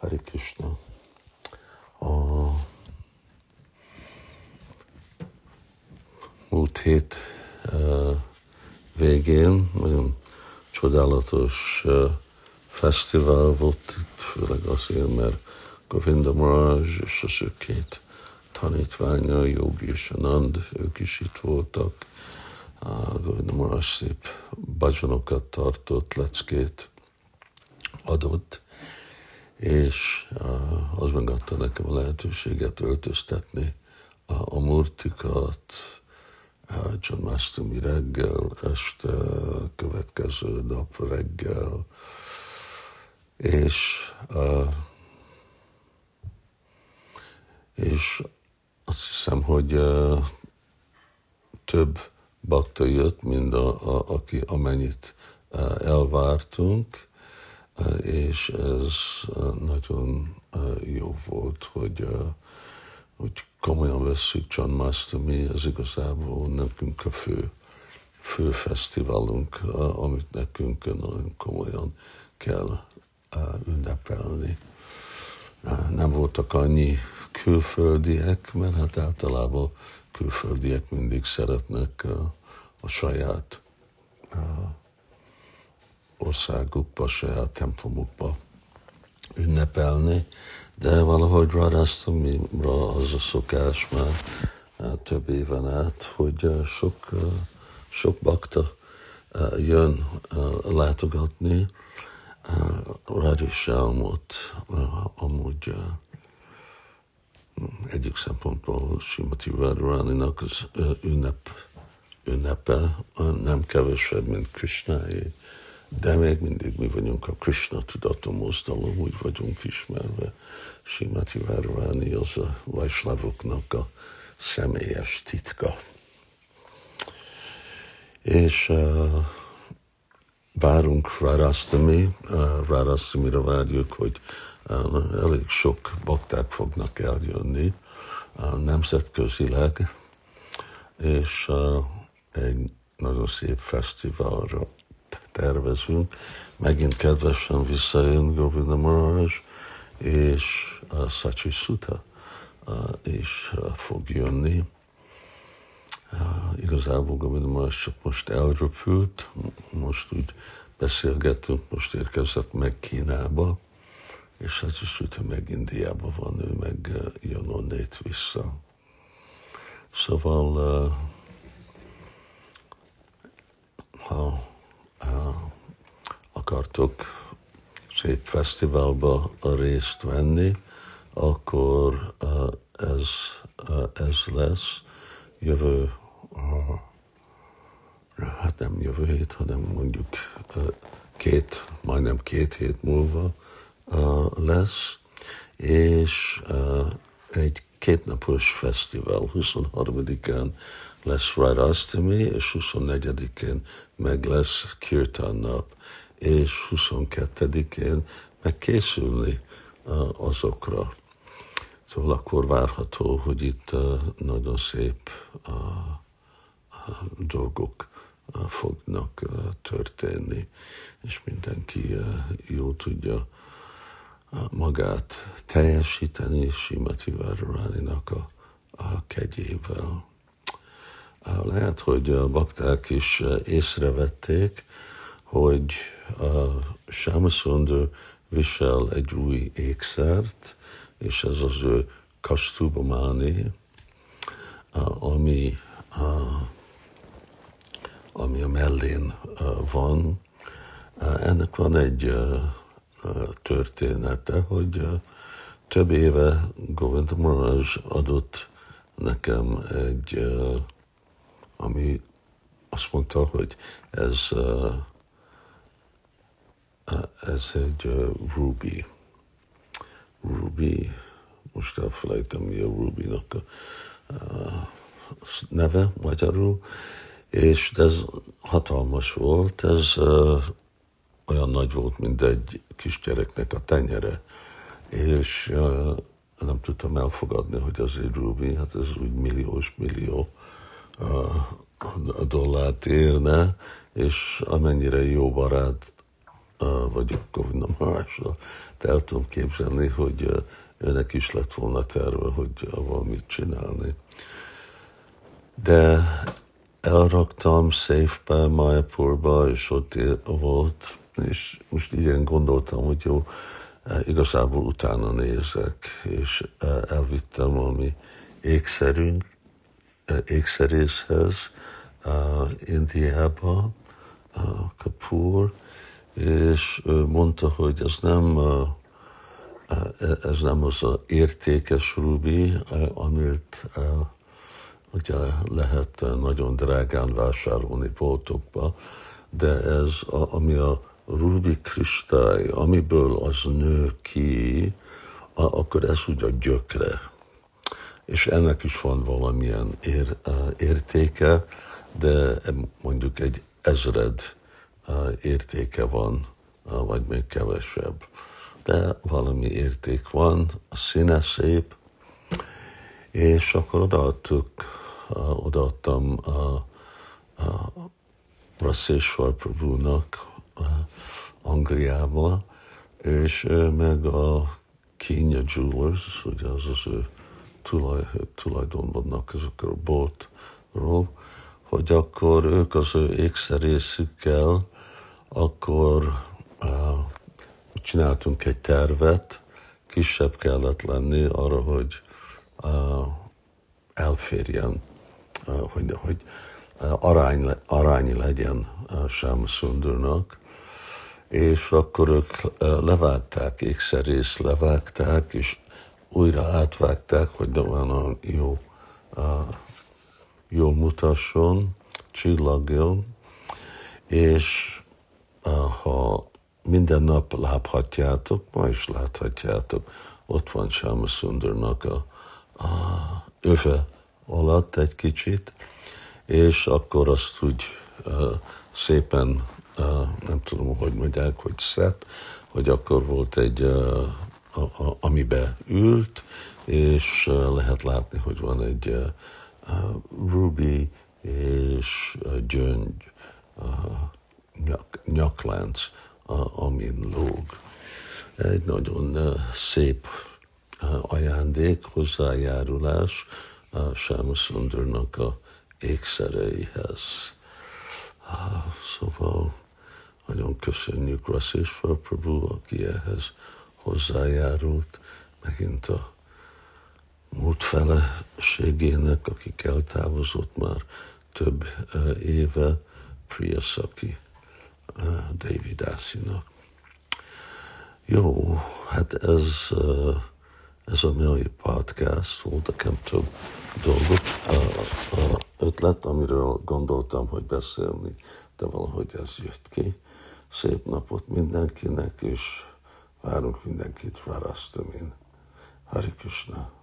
Hari Krishna. A múlt hét végén nagyon csodálatos fesztivál volt itt, főleg azért, mert Govinda Maraj és az ő két tanítványa, Jogi és Anand, ők is itt voltak. Uh, Govinda Maraj szép bajanokat tartott, leckét adott, és az megadta nekem a lehetőséget öltöztetni a, a murtikat, John Mastumi reggel, este, következő nap reggel, és és azt hiszem, hogy több bakta jött, mint a, a, aki, amennyit elvártunk, és ez nagyon jó volt, hogy, hogy komolyan vesszük John Mastami, ez igazából nekünk a fő, fő fesztiválunk, amit nekünk nagyon komolyan kell ünnepelni. Nem voltak annyi külföldiek, mert hát általában külföldiek mindig szeretnek a saját országukba, saját templomukba ünnepelni, de valahogy Radhasztamira az a szokás már több éven át, hogy sok, sok bakta jön látogatni Radhisálmot, amúgy egyik szempontból Simati Radharaninak az ünnep, ünnepe nem kevesebb, mint Krishnáé de még mindig mi vagyunk a Krishna tudatú mozdalom, úgy vagyunk ismerve. Simati Várváni az a Vajslavoknak a személyes titka. És uh, várunk Rárasztami, uh, Rárasztamira várjuk, hogy uh, elég sok bakták fognak eljönni uh, nemzetközileg, és uh, egy nagyon szép fesztiválra tervezünk. Megint kedvesen visszajön Govinda Maharaj, és a Sacsi Sutta is fog jönni. Igazából Govinda Maharaj csak most elröpült, most úgy beszélgetünk, most érkezett meg Kínába, és Sacsi Sutta meg Indiába van, ő meg jön onnét vissza. Szóval ha akartok szép fesztiválba részt venni, akkor ez, ez lesz. Jövő, hát nem jövő hét, hanem mondjuk két, majdnem két hét múlva lesz, és egy kétnapos fesztivál, 23-án lesz Radhastami, és 24-én meg lesz Kirtan nap és 22-én megkészülni azokra. Szóval akkor várható, hogy itt nagyon szép dolgok fognak történni, és mindenki jól tudja magát teljesíteni Simati Várváninak a, a kegyével. Lehet, hogy a bakták is észrevették, hogy a Sámaszondő visel egy új ékszert, és ez az ő Kastubamáni, ami, ami a mellén van. Ennek van egy története, hogy több éve Govinda Maharaj adott nekem egy, ami azt mondta, hogy ez ez egy Ruby. Ruby, most elfelejtem, mi a Ruby-nak a uh, neve magyarul, és ez hatalmas volt, ez uh, olyan nagy volt, mint egy kisgyereknek a tenyere, és uh, nem tudtam elfogadni, hogy az egy Ruby, hát ez úgy milliós millió uh, dollárt érne, és amennyire jó barát vagyok Govinda Marással, de el tudom képzelni, hogy őnek is lett volna terve, hogy valamit csinálni. De elraktam széfbe, Mayapurba, és ott volt, és most igen gondoltam, hogy jó, igazából utána nézek, és elvittem valami ékszerünk, ékszerészhez Indiába, Kapur, és mondta, hogy ez nem, ez nem az a értékes rubi, amit ugye lehet nagyon drágán vásárolni boltokba, de ez, ami a rubi kristály, amiből az nő ki, akkor ez úgy a gyökre. És ennek is van valamilyen ér, értéke, de mondjuk egy ezred értéke van, vagy még kevesebb. De valami érték van, a színe szép, és akkor odaadtuk, odaadtam a, a Rasszésvar Prabhu-nak Angliába, és meg a Kenya Jewelers, ugye az az ő tulaj, tulajdonbannak ezek a boltról, hogy akkor ők az ő ékszerészükkel, akkor csináltunk egy tervet, kisebb kellett lenni arra, hogy elférjen, hogy, hogy arány, arányi legyen Sámaszundurnak, és akkor ők levágták, ékszerész levágták, és újra átvágták, hogy de olyan jó jól mutasson, csillagjon, és ha minden nap láthatjátok, ma is láthatjátok, ott van Sámaszundarnak a, a öve alatt egy kicsit, és akkor azt úgy uh, szépen, uh, nem tudom, hogy mondják, hogy szett, hogy akkor volt egy, uh, a, a, amibe ült, és uh, lehet látni, hogy van egy uh, Ruby és gyöngy nyak, nyaklánc, amin lóg. Egy nagyon szép ajándék, hozzájárulás Sámaszundarnak a ékszereihez. Szóval nagyon köszönjük Rasszésvar Prabhu, aki ehhez hozzájárult, megint a múlt feleségének, akik eltávozott már több éve, Priyasaki David Asinak. Jó, hát ez, ez a mai podcast volt, nekem több dolgot, ötlet, amiről gondoltam, hogy beszélni, de valahogy ez jött ki. Szép napot mindenkinek, és várunk mindenkit Varasztamin. Hari Krishna.